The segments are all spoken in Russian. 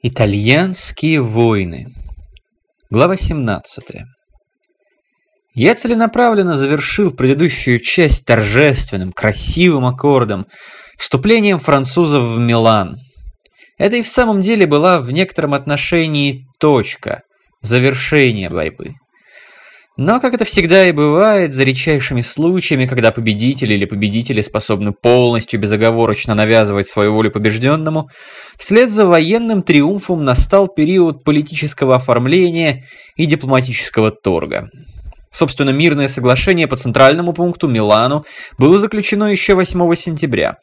Итальянские войны. Глава 17. Я целенаправленно завершил предыдущую часть торжественным, красивым аккордом, вступлением французов в Милан. Это и в самом деле была в некотором отношении точка, завершение борьбы. Но, как это всегда и бывает, за редчайшими случаями, когда победитель или победители способны полностью безоговорочно навязывать свою волю побежденному, вслед за военным триумфом настал период политического оформления и дипломатического торга. Собственно, мирное соглашение по центральному пункту Милану было заключено еще 8 сентября.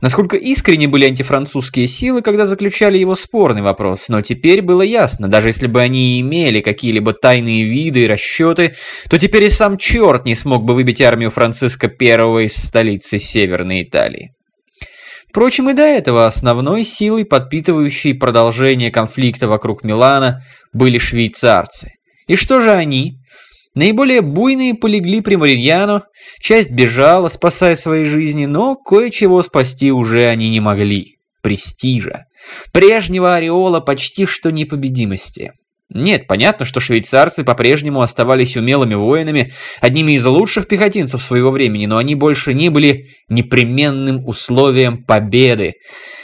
Насколько искренне были антифранцузские силы, когда заключали его спорный вопрос, но теперь было ясно, даже если бы они имели какие-либо тайные виды и расчеты, то теперь и сам черт не смог бы выбить армию Франциска I из столицы Северной Италии. Впрочем, и до этого основной силой, подпитывающей продолжение конфликта вокруг Милана, были швейцарцы. И что же они? Наиболее буйные полегли при Мариньяно, часть бежала, спасая свои жизни, но кое-чего спасти уже они не могли. Престижа. Прежнего ореола почти что непобедимости. Нет, понятно, что швейцарцы по-прежнему оставались умелыми воинами, одними из лучших пехотинцев своего времени, но они больше не были непременным условием победы,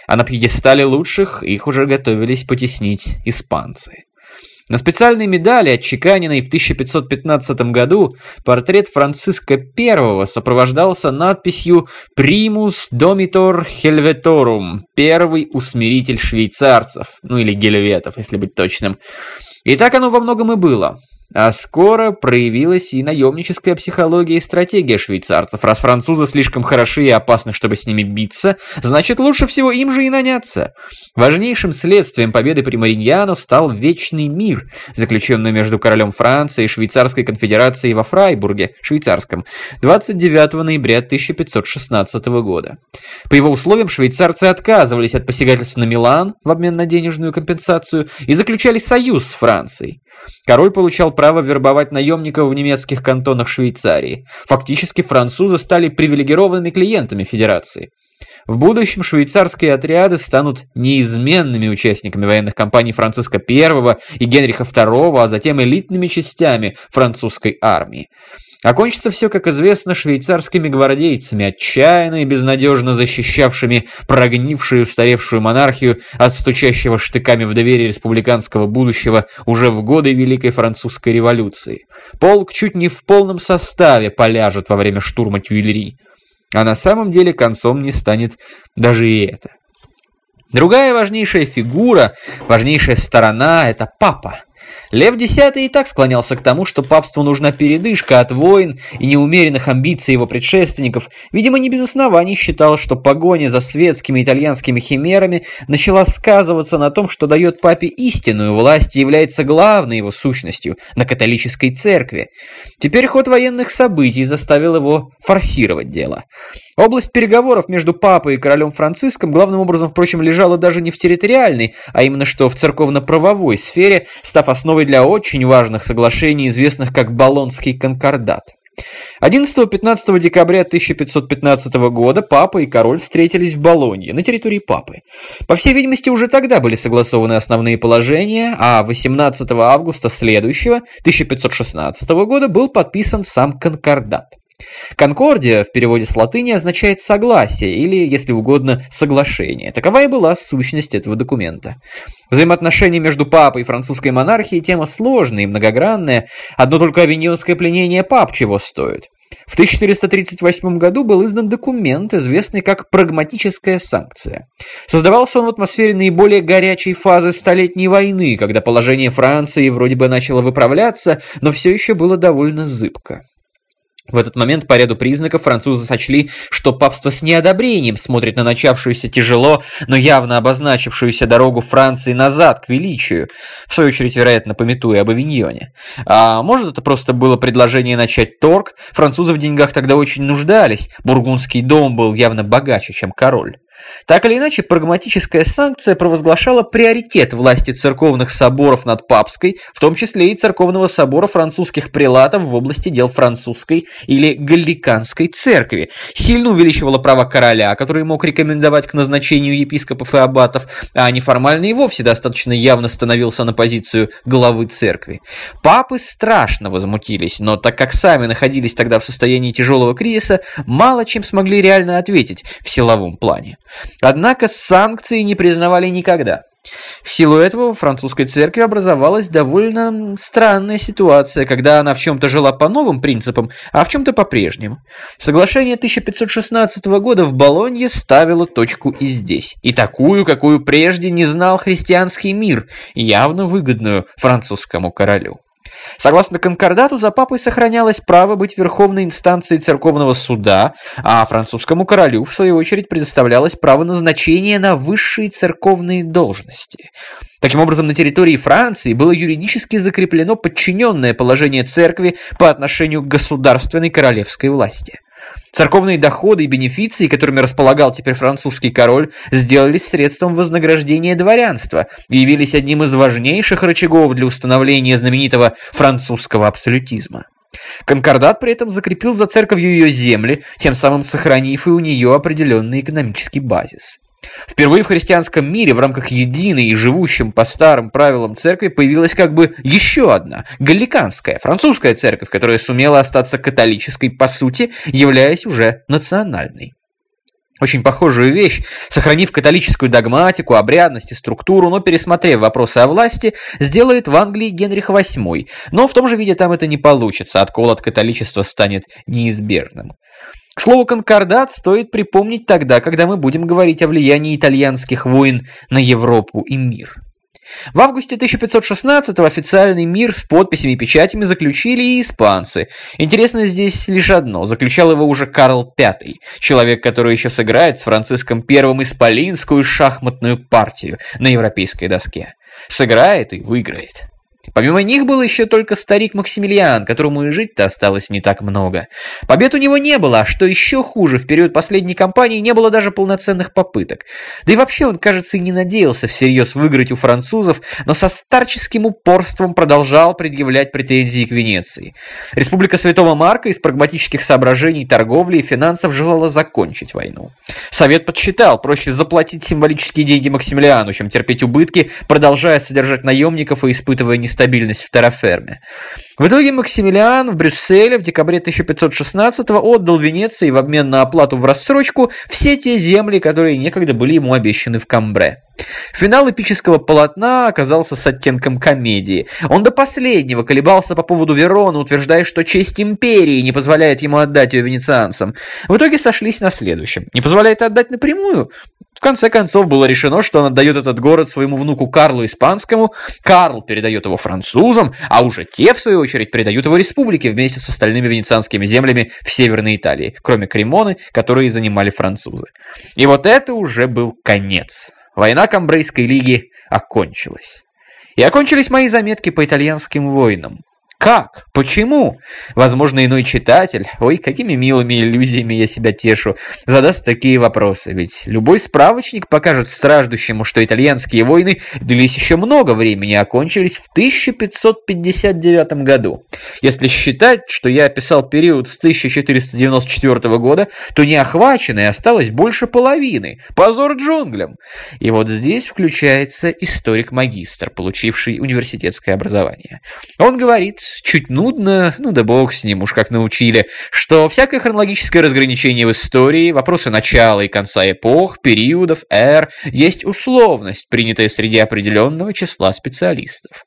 а на пьедестале лучших их уже готовились потеснить испанцы. На специальной медали, отчеканенной в 1515 году, портрет Франциска I сопровождался надписью «Primus Domitor Helvetorum» – «Первый усмиритель швейцарцев», ну или гельветов, если быть точным. И так оно во многом и было. А скоро проявилась и наемническая психология и стратегия швейцарцев. Раз французы слишком хороши и опасны, чтобы с ними биться, значит лучше всего им же и наняться. Важнейшим следствием победы при Мариньяно стал Вечный мир, заключенный между королем Франции и Швейцарской конфедерацией во Фрайбурге, швейцарском, 29 ноября 1516 года. По его условиям швейцарцы отказывались от посягательств на Милан в обмен на денежную компенсацию и заключали союз с Францией. Король получал право вербовать наемников в немецких кантонах Швейцарии. Фактически французы стали привилегированными клиентами Федерации. В будущем швейцарские отряды станут неизменными участниками военных кампаний Франциска I и Генриха II, а затем элитными частями французской армии. Окончится все, как известно, швейцарскими гвардейцами, отчаянно и безнадежно защищавшими прогнившую устаревшую монархию от стучащего штыками в доверие республиканского будущего уже в годы Великой Французской революции. Полк чуть не в полном составе поляжет во время штурма Тюильри. А на самом деле концом не станет даже и это. Другая важнейшая фигура, важнейшая сторона – это папа. Лев X и так склонялся к тому, что папству нужна передышка от войн и неумеренных амбиций его предшественников. Видимо, не без оснований считал, что погоня за светскими итальянскими химерами начала сказываться на том, что дает папе истинную власть и является главной его сущностью на католической церкви. Теперь ход военных событий заставил его форсировать дело. Область переговоров между папой и королем Франциском главным образом, впрочем, лежала даже не в территориальной, а именно что в церковно-правовой сфере, став основой для очень важных соглашений, известных как Болонский конкордат. 11-15 декабря 1515 года папа и король встретились в Болонье, на территории папы. По всей видимости, уже тогда были согласованы основные положения, а 18 августа следующего, 1516 года, был подписан сам конкордат. Конкордия в переводе с латыни означает «согласие» или, если угодно, «соглашение». Такова и была сущность этого документа. Взаимоотношения между папой и французской монархией – тема сложная и многогранная. Одно только авиньонское пленение пап чего стоит. В 1438 году был издан документ, известный как «прагматическая санкция». Создавался он в атмосфере наиболее горячей фазы Столетней войны, когда положение Франции вроде бы начало выправляться, но все еще было довольно зыбко. В этот момент по ряду признаков французы сочли, что папство с неодобрением смотрит на начавшуюся тяжело, но явно обозначившуюся дорогу Франции назад к величию, в свою очередь, вероятно, пометуя об Авиньоне. А может, это просто было предложение начать торг? Французы в деньгах тогда очень нуждались, бургундский дом был явно богаче, чем король. Так или иначе, прагматическая санкция провозглашала приоритет власти церковных соборов над папской, в том числе и церковного собора французских прелатов в области дел французской или галликанской церкви, сильно увеличивала права короля, который мог рекомендовать к назначению епископов и аббатов, а неформально и вовсе достаточно явно становился на позицию главы церкви. Папы страшно возмутились, но так как сами находились тогда в состоянии тяжелого кризиса, мало чем смогли реально ответить в силовом плане. Однако санкции не признавали никогда. В силу этого в французской церкви образовалась довольно странная ситуация, когда она в чем-то жила по новым принципам, а в чем-то по-прежнему. Соглашение 1516 года в Болонье ставило точку и здесь. И такую, какую прежде не знал христианский мир, явно выгодную французскому королю. Согласно конкордату, за папой сохранялось право быть верховной инстанцией церковного суда, а французскому королю, в свою очередь, предоставлялось право назначения на высшие церковные должности. Таким образом, на территории Франции было юридически закреплено подчиненное положение церкви по отношению к государственной королевской власти. Церковные доходы и бенефиции, которыми располагал теперь французский король, сделались средством вознаграждения дворянства и явились одним из важнейших рычагов для установления знаменитого французского абсолютизма. Конкордат при этом закрепил за церковью ее земли, тем самым сохранив и у нее определенный экономический базис. Впервые в христианском мире в рамках единой и живущим по старым правилам церкви появилась как бы еще одна, галликанская, французская церковь, которая сумела остаться католической по сути, являясь уже национальной. Очень похожую вещь, сохранив католическую догматику, обрядность и структуру, но пересмотрев вопросы о власти, сделает в Англии Генрих VIII. Но в том же виде там это не получится, откол от католичества станет неизбежным. К слову, конкордат стоит припомнить тогда, когда мы будем говорить о влиянии итальянских войн на Европу и мир. В августе 1516 официальный мир с подписями и печатями заключили и испанцы. Интересно здесь лишь одно, заключал его уже Карл V, человек, который еще сыграет с Франциском I исполинскую шахматную партию на европейской доске. Сыграет и выиграет. Помимо них был еще только старик Максимилиан, которому и жить-то осталось не так много. Побед у него не было, а что еще хуже, в период последней кампании не было даже полноценных попыток. Да и вообще он, кажется, и не надеялся всерьез выиграть у французов, но со старческим упорством продолжал предъявлять претензии к Венеции. Республика Святого Марка из прагматических соображений торговли и финансов желала закончить войну. Совет подсчитал, проще заплатить символические деньги Максимилиану, чем терпеть убытки, продолжая содержать наемников и испытывая нестабильность стабильность в терраферме. В итоге Максимилиан в Брюсселе в декабре 1516 отдал Венеции в обмен на оплату в рассрочку все те земли, которые некогда были ему обещаны в Камбре. Финал эпического полотна оказался с оттенком комедии. Он до последнего колебался по поводу Верона, утверждая, что честь империи не позволяет ему отдать ее венецианцам. В итоге сошлись на следующем. Не позволяет отдать напрямую? В конце концов было решено, что он отдает этот город своему внуку Карлу Испанскому, Карл передает его французам, а уже те, в свою очередь, передают его республике вместе с остальными венецианскими землями в Северной Италии, кроме Кремоны, которые занимали французы. И вот это уже был конец. Война Камбрейской лиги окончилась. И окончились мои заметки по итальянским войнам. Как? Почему? Возможно, иной читатель, ой, какими милыми иллюзиями я себя тешу, задаст такие вопросы. Ведь любой справочник покажет страждущему, что итальянские войны длились еще много времени, а окончились в 1559 году. Если считать, что я описал период с 1494 года, то неохваченной осталось больше половины. Позор джунглям! И вот здесь включается историк-магистр, получивший университетское образование. Он говорит, чуть нудно, ну да бог с ним, уж как научили, что всякое хронологическое разграничение в истории, вопросы начала и конца эпох, периодов, эр, есть условность, принятая среди определенного числа специалистов.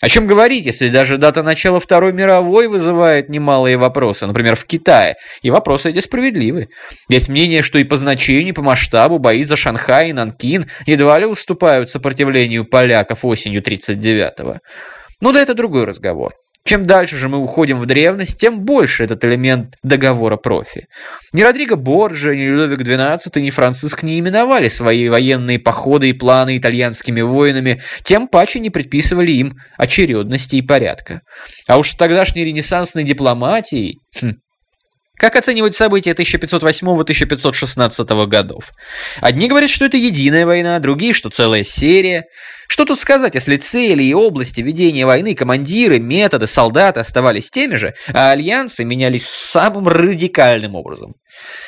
О чем говорить, если даже дата начала Второй мировой вызывает немалые вопросы, например, в Китае, и вопросы эти справедливы. Есть мнение, что и по значению, и по масштабу бои за Шанхай и Нанкин едва ли уступают сопротивлению поляков осенью 39-го. Ну да это другой разговор. Чем дальше же мы уходим в древность, тем больше этот элемент договора профи. Ни Родриго Борджа, ни Людовик XII, ни Франциск не именовали свои военные походы и планы итальянскими воинами, тем паче не предписывали им очередности и порядка. А уж тогдашней ренессансной дипломатией... Хм, Как оценивать события 1508-1516 годов? Одни говорят, что это единая война, другие, что целая серия. Что тут сказать, если цели и области ведения войны, командиры, методы, солдаты оставались теми же, а альянсы менялись самым радикальным образом?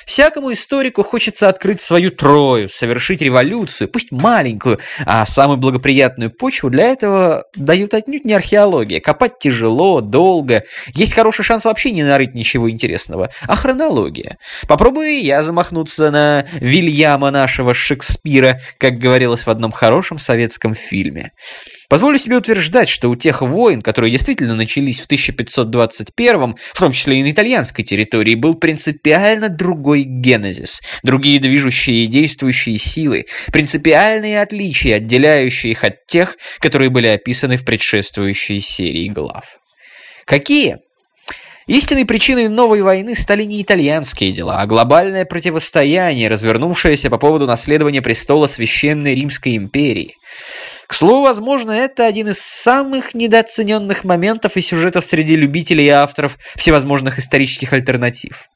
Всякому историку хочется открыть свою Трою, совершить революцию, пусть маленькую, а самую благоприятную почву для этого дают отнюдь не археология. Копать тяжело, долго, есть хороший шанс вообще не нарыть ничего интересного, а хронология. Попробую я замахнуться на Вильяма нашего Шекспира, как говорилось в одном хорошем советском фильме. Позволю себе утверждать, что у тех войн, которые действительно начались в 1521 в том числе и на итальянской территории, был принципиально другой генезис, другие движущие и действующие силы, принципиальные отличия, отделяющие их от тех, которые были описаны в предшествующей серии глав. Какие? Истинной причиной новой войны стали не итальянские дела, а глобальное противостояние, развернувшееся по поводу наследования престола Священной Римской империи. К слову, возможно, это один из самых недооцененных моментов и сюжетов среди любителей и авторов всевозможных исторических альтернатив.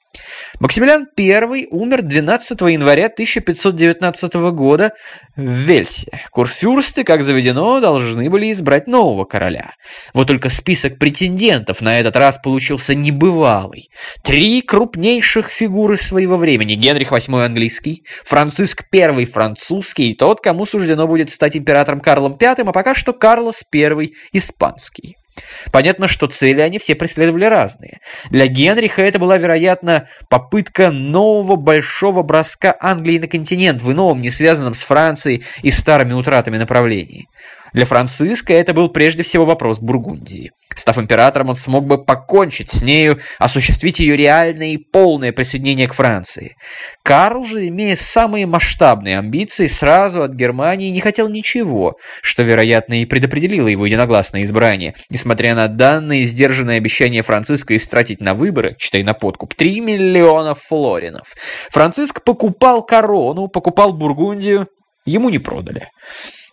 Максимилиан I умер 12 января 1519 года в Вельсе. Курфюрсты, как заведено, должны были избрать нового короля. Вот только список претендентов на этот раз получился небывалый. Три крупнейших фигуры своего времени. Генрих VIII английский, Франциск I французский и тот, кому суждено будет стать императором Карлом V, а пока что Карлос I испанский. Понятно, что цели они все преследовали разные. Для Генриха это была, вероятно, попытка нового большого броска Англии на континент в ином, не связанном с Францией и старыми утратами направлений. Для Франциска это был прежде всего вопрос Бургундии. Став императором, он смог бы покончить с нею, осуществить ее реальное и полное присоединение к Франции. Карл же, имея самые масштабные амбиции, сразу от Германии не хотел ничего, что, вероятно, и предопределило его единогласное избрание, несмотря на данные сдержанные обещания Франциска истратить на выборы, читай на подкуп, 3 миллиона флоринов. Франциск покупал корону, покупал Бургундию, ему не продали.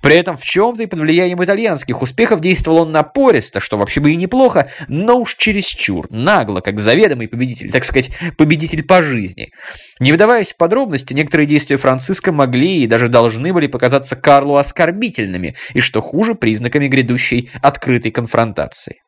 При этом в чем-то и под влиянием итальянских успехов действовал он напористо, что вообще бы и неплохо, но уж чересчур, нагло, как заведомый победитель, так сказать, победитель по жизни. Не вдаваясь в подробности, некоторые действия Франциска могли и даже должны были показаться Карлу оскорбительными, и, что хуже, признаками грядущей открытой конфронтации.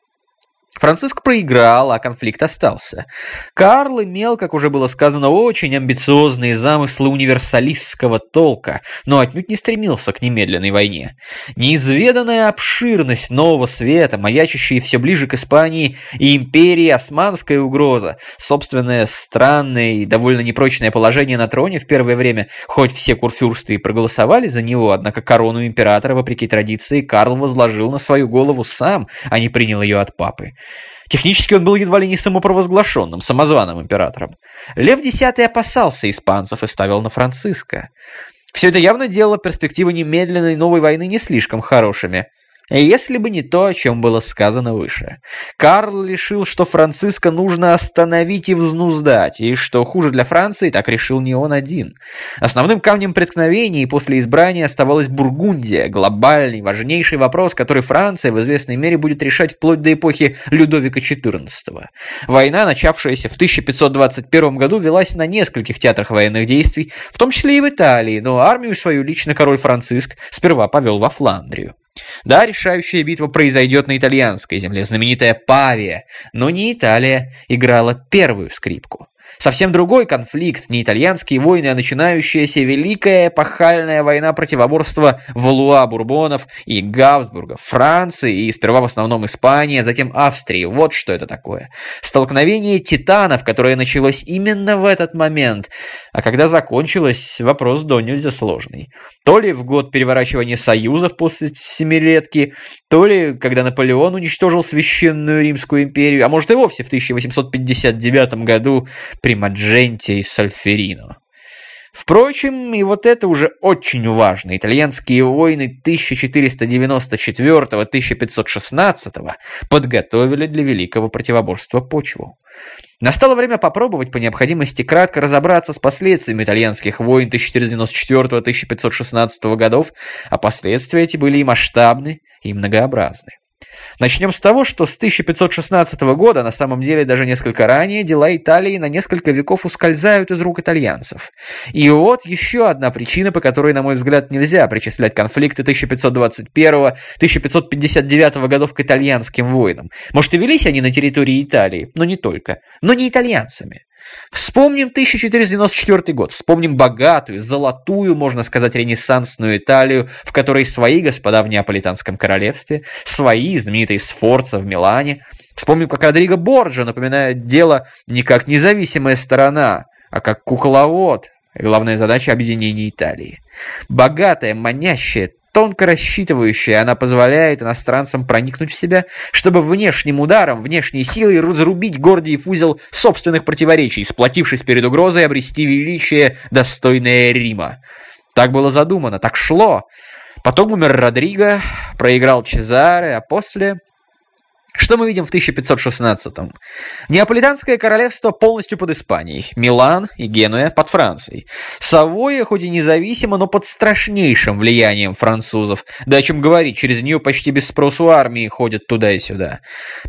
Франциск проиграл, а конфликт остался. Карл имел, как уже было сказано, очень амбициозные замыслы универсалистского толка, но отнюдь не стремился к немедленной войне. Неизведанная обширность нового света, маячащие все ближе к Испании и империи османская угроза, собственное странное и довольно непрочное положение на троне в первое время, хоть все курфюрсты и проголосовали за него, однако корону императора, вопреки традиции, Карл возложил на свою голову сам, а не принял ее от папы. Технически он был едва ли не самопровозглашенным, самозваным императором. Лев X опасался испанцев и ставил на Франциска. Все это явно делало перспективы немедленной новой войны не слишком хорошими. Если бы не то, о чем было сказано выше. Карл решил, что Франциска нужно остановить и взнуздать, и что хуже для Франции, так решил не он один. Основным камнем преткновения после избрания оставалась Бургундия, глобальный, важнейший вопрос, который Франция в известной мере будет решать вплоть до эпохи Людовика XIV. Война, начавшаяся в 1521 году, велась на нескольких театрах военных действий, в том числе и в Италии, но армию свою лично король Франциск сперва повел во Фландрию. Да, решающая битва произойдет на итальянской земле, знаменитая Павия, но не Италия играла первую скрипку. Совсем другой конфликт, не итальянские войны, а начинающаяся великая эпохальная война противоборства Валуа Бурбонов и Габсбурга, Франции и сперва в основном Испании, а затем Австрии. Вот что это такое. Столкновение титанов, которое началось именно в этот момент, а когда закончилось, вопрос до нельзя сложный. То ли в год переворачивания союзов после семилетки, то ли когда Наполеон уничтожил Священную Римскую империю, а может и вовсе в 1859 году при Мадженте и Сальферино. Впрочем, и вот это уже очень важно. Итальянские войны 1494-1516 подготовили для великого противоборства почву. Настало время попробовать по необходимости кратко разобраться с последствиями итальянских войн 1494-1516 годов, а последствия эти были и масштабны, и многообразны. Начнем с того, что с 1516 года, на самом деле даже несколько ранее, дела Италии на несколько веков ускользают из рук итальянцев. И вот еще одна причина, по которой, на мой взгляд, нельзя причислять конфликты 1521-1559 годов к итальянским войнам. Может, и велись они на территории Италии, но не только. Но не итальянцами. Вспомним 1494 год, вспомним богатую, золотую, можно сказать, ренессансную Италию, в которой свои господа в Неаполитанском королевстве, свои знаменитые Сфорца в Милане. Вспомним, как Родриго Борджа напоминает дело не как независимая сторона, а как кукловод, главная задача объединения Италии. Богатая, манящая, Тонко рассчитывающая, она позволяет иностранцам проникнуть в себя, чтобы внешним ударом, внешней силой разрубить Гордиев узел собственных противоречий, сплотившись перед угрозой обрести величие, достойное Рима. Так было задумано, так шло. Потом умер Родриго, проиграл Чезаре, а после что мы видим в 1516-м? Неаполитанское королевство полностью под Испанией, Милан и Генуя под Францией. Савоя хоть и независима, но под страшнейшим влиянием французов. Да о чем говорить, через нее почти без спросу армии ходят туда и сюда.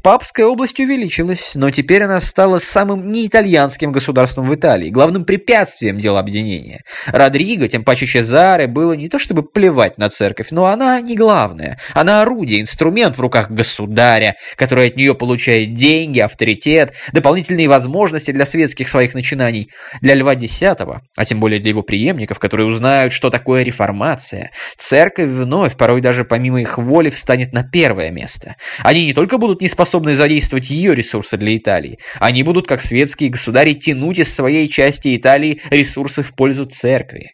Папская область увеличилась, но теперь она стала самым неитальянским государством в Италии, главным препятствием дела объединения. Родриго, тем паче Чезаре, было не то чтобы плевать на церковь, но она не главная. Она орудие, инструмент в руках государя, который от нее получает деньги, авторитет, дополнительные возможности для светских своих начинаний. Для Льва X, а тем более для его преемников, которые узнают, что такое реформация, церковь вновь, порой даже помимо их воли, встанет на первое место. Они не только будут неспособны задействовать ее ресурсы для Италии, они будут, как светские государи, тянуть из своей части Италии ресурсы в пользу церкви.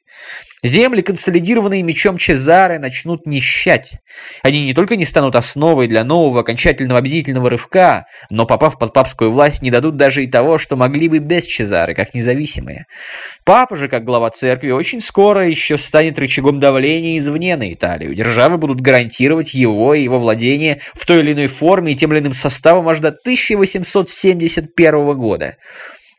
Земли, консолидированные мечом Чезаре, начнут нищать. Они не только не станут основой для нового окончательного объединительного рывка, но, попав под папскую власть, не дадут даже и того, что могли бы без Чезары, как независимые. Папа же, как глава церкви, очень скоро еще станет рычагом давления извне на Италию. Державы будут гарантировать его и его владение в той или иной форме и тем или иным составом аж до 1871 года.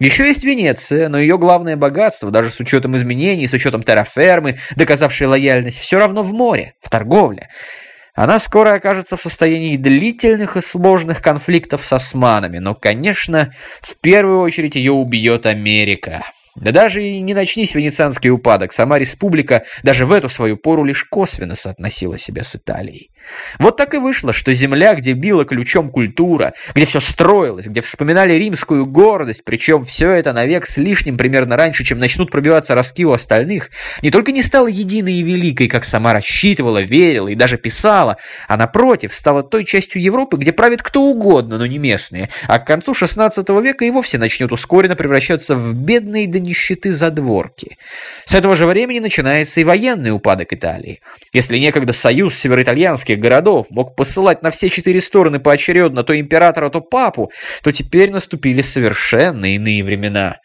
Еще есть Венеция, но ее главное богатство, даже с учетом изменений, с учетом террафермы, доказавшей лояльность, все равно в море, в торговле. Она скоро окажется в состоянии длительных и сложных конфликтов с османами, но, конечно, в первую очередь ее убьет Америка. Да даже и не начнись венецианский упадок, сама республика даже в эту свою пору лишь косвенно соотносила себя с Италией. Вот так и вышло, что земля, где била ключом культура, где все строилось, где вспоминали римскую гордость, причем все это навек с лишним примерно раньше, чем начнут пробиваться ростки у остальных, не только не стала единой и великой, как сама рассчитывала, верила и даже писала, а напротив, стала той частью Европы, где правит кто угодно, но не местные, а к концу XVI века и вовсе начнет ускоренно превращаться в бедные до нищеты задворки. С этого же времени начинается и военный упадок Италии. Если некогда союз североитальянских городов мог посылать на все четыре стороны поочередно то императора, то папу, то теперь наступили совершенно иные времена.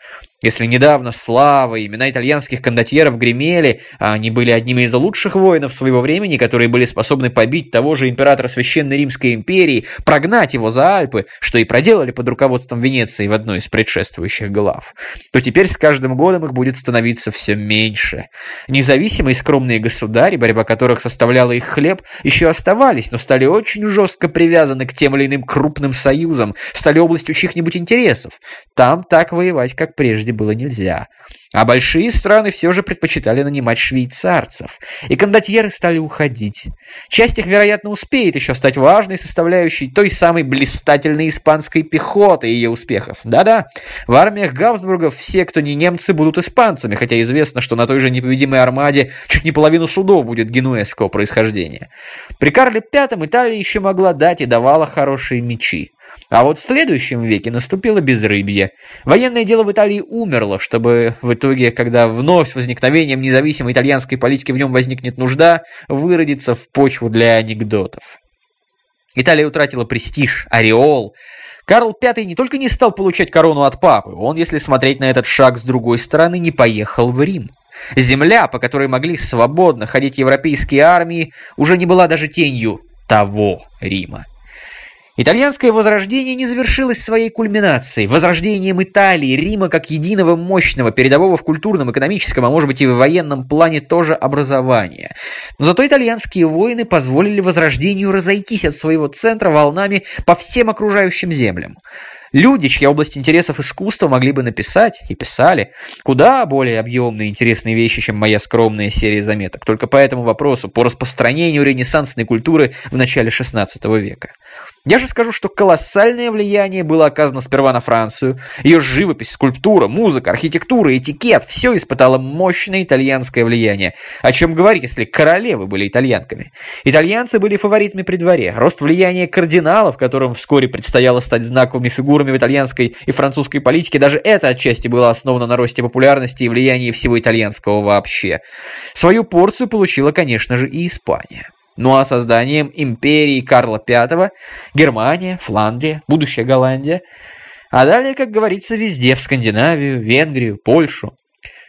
Если недавно слава имена итальянских кондотьеров гремели, а они были одними из лучших воинов своего времени, которые были способны побить того же императора Священной Римской империи, прогнать его за Альпы, что и проделали под руководством Венеции в одной из предшествующих глав, то теперь с каждым годом их будет становиться все меньше. Независимые скромные государи, борьба которых составляла их хлеб, еще оставались, но стали очень жестко привязаны к тем или иным крупным союзам, стали областью чьих-нибудь интересов. Там так воевать, как прежде прежде было нельзя. А большие страны все же предпочитали нанимать швейцарцев, и кондотьеры стали уходить. Часть их, вероятно, успеет еще стать важной составляющей той самой блистательной испанской пехоты и ее успехов. Да-да, в армиях Габсбургов все, кто не немцы, будут испанцами, хотя известно, что на той же непобедимой армаде чуть не половину судов будет генуэзского происхождения. При Карле V Италия еще могла дать и давала хорошие мечи. А вот в следующем веке наступило безрыбье. Военное дело в Италии умерло, чтобы в итоге, когда вновь с возникновением независимой итальянской политики в нем возникнет нужда, выродиться в почву для анекдотов. Италия утратила престиж, ореол. Карл V не только не стал получать корону от папы, он, если смотреть на этот шаг с другой стороны, не поехал в Рим. Земля, по которой могли свободно ходить европейские армии, уже не была даже тенью того Рима. Итальянское возрождение не завершилось своей кульминацией. Возрождением Италии, Рима как единого мощного, передового в культурном, экономическом, а может быть и в военном плане тоже образования. Но зато итальянские воины позволили возрождению разойтись от своего центра волнами по всем окружающим землям. Люди, чья область интересов искусства могли бы написать, и писали, куда более объемные и интересные вещи, чем моя скромная серия заметок, только по этому вопросу, по распространению ренессансной культуры в начале XVI века. Я же скажу, что колоссальное влияние было оказано сперва на Францию. Ее живопись, скульптура, музыка, архитектура, этикет – все испытало мощное итальянское влияние. О чем говорить, если королевы были итальянками? Итальянцы были фаворитами при дворе. Рост влияния кардиналов, которым вскоре предстояло стать знаковыми фигурами в итальянской и французской политике, даже это отчасти было основано на росте популярности и влиянии всего итальянского вообще. Свою порцию получила, конечно же, и Испания. Ну а созданием империи Карла V Германия, Фландрия, будущая Голландия, а далее, как говорится, везде, в Скандинавию, Венгрию, Польшу.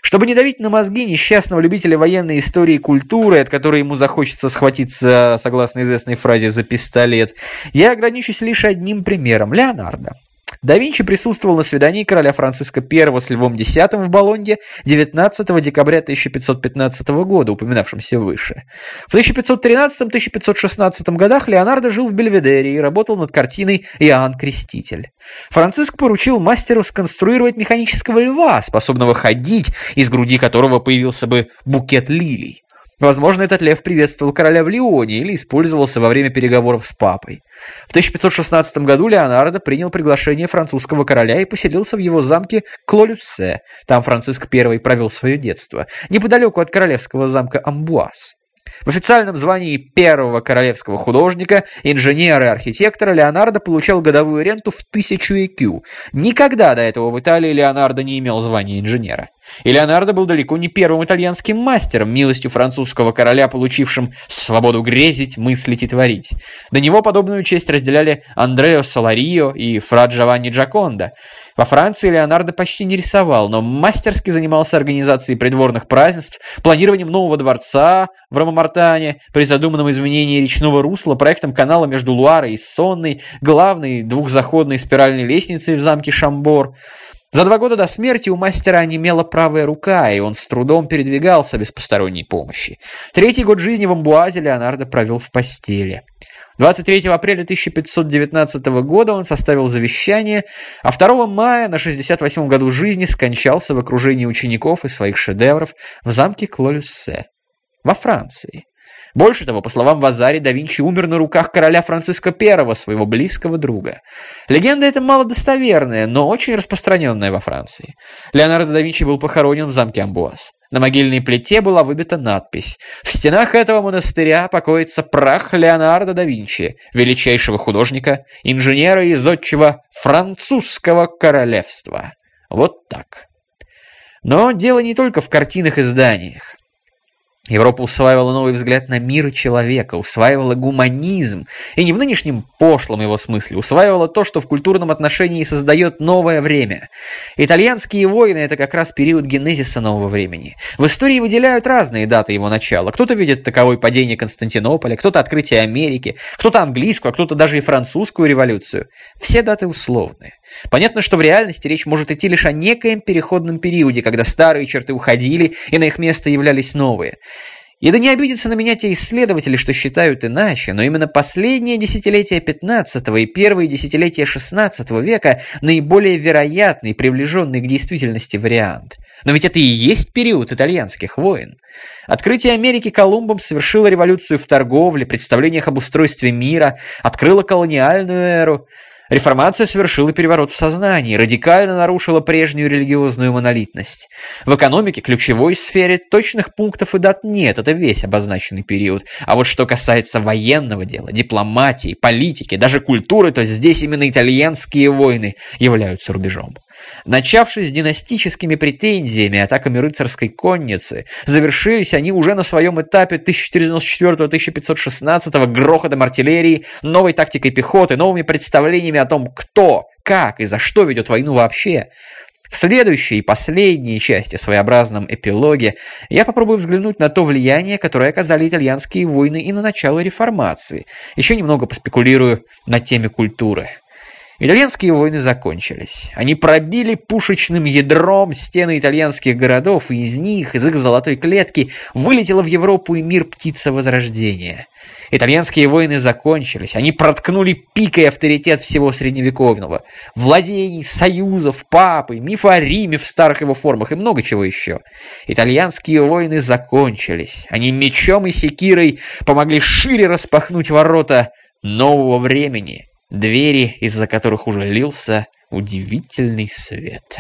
Чтобы не давить на мозги несчастного любителя военной истории и культуры, от которой ему захочется схватиться, согласно известной фразе, за пистолет, я ограничусь лишь одним примером – Леонардо. Да Винчи присутствовал на свидании короля Франциска I с Львом X в Болонье 19 декабря 1515 года, упоминавшемся выше. В 1513-1516 годах Леонардо жил в Бельведере и работал над картиной «Иоанн Креститель». Франциск поручил мастеру сконструировать механического льва, способного ходить, из груди которого появился бы букет лилий. Возможно, этот лев приветствовал короля в Лионе или использовался во время переговоров с папой. В 1516 году Леонардо принял приглашение французского короля и поселился в его замке Клолюссе. Там Франциск I провел свое детство, неподалеку от королевского замка Амбуаз. В официальном звании первого королевского художника, инженера и архитектора Леонардо получал годовую ренту в тысячу ЭКЮ. Никогда до этого в Италии Леонардо не имел звания инженера. И Леонардо был далеко не первым итальянским мастером, милостью французского короля, получившим свободу грезить, мыслить и творить. До него подобную честь разделяли Андрео Соларио и Фра Джованни Джаконда. Во Франции Леонардо почти не рисовал, но мастерски занимался организацией придворных празднеств, планированием нового дворца в Ромамартане, при задуманном изменении речного русла, проектом канала между Луарой и Сонной, главной двухзаходной спиральной лестницей в замке Шамбор. За два года до смерти у мастера онемела правая рука, и он с трудом передвигался без посторонней помощи. Третий год жизни в Амбуазе Леонардо провел в постели. 23 апреля 1519 года он составил завещание, а 2 мая на 68 году жизни скончался в окружении учеников и своих шедевров в замке Клолюссе во Франции. Больше того, по словам Вазари, да Винчи умер на руках короля Франциска I, своего близкого друга. Легенда эта малодостоверная, но очень распространенная во Франции. Леонардо да Винчи был похоронен в замке Амбуаз. На могильной плите была выбита надпись «В стенах этого монастыря покоится прах Леонардо да Винчи, величайшего художника, инженера и зодчего французского королевства». Вот так. Но дело не только в картинах и зданиях. Европа усваивала новый взгляд на мир и человека, усваивала гуманизм, и не в нынешнем пошлом его смысле, усваивала то, что в культурном отношении создает новое время. Итальянские войны – это как раз период генезиса нового времени. В истории выделяют разные даты его начала. Кто-то видит таковой падение Константинополя, кто-то открытие Америки, кто-то английскую, а кто-то даже и французскую революцию. Все даты условные. Понятно, что в реальности речь может идти лишь о некоем переходном периоде, когда старые черты уходили и на их место являлись новые. И да не обидятся на меня те исследователи, что считают иначе, но именно последние десятилетия 15 и первые десятилетия 16 века наиболее вероятный, приближенный к действительности вариант. Но ведь это и есть период итальянских войн. Открытие Америки Колумбом совершило революцию в торговле, представлениях об устройстве мира, открыло колониальную эру. Реформация совершила переворот в сознании, радикально нарушила прежнюю религиозную монолитность. В экономике, ключевой сфере, точных пунктов и дат нет, это весь обозначенный период. А вот что касается военного дела, дипломатии, политики, даже культуры, то здесь именно итальянские войны являются рубежом. Начавшись с династическими претензиями, атаками рыцарской конницы, завершились они уже на своем этапе 1494-1516 грохотом артиллерии, новой тактикой пехоты, новыми представлениями о том, кто, как и за что ведет войну вообще. В следующей и последней части, своеобразном эпилоге, я попробую взглянуть на то влияние, которое оказали итальянские войны и на начало реформации. Еще немного поспекулирую на теме культуры. Итальянские войны закончились. Они пробили пушечным ядром стены итальянских городов, и из них, из их золотой клетки, вылетела в Европу и мир птица Возрождения. Итальянские войны закончились. Они проткнули пикой авторитет всего средневековного. Владений, союзов, папы, мифа о Риме в старых его формах и много чего еще. Итальянские войны закончились. Они мечом и секирой помогли шире распахнуть ворота нового времени двери, из-за которых уже лился удивительный свет.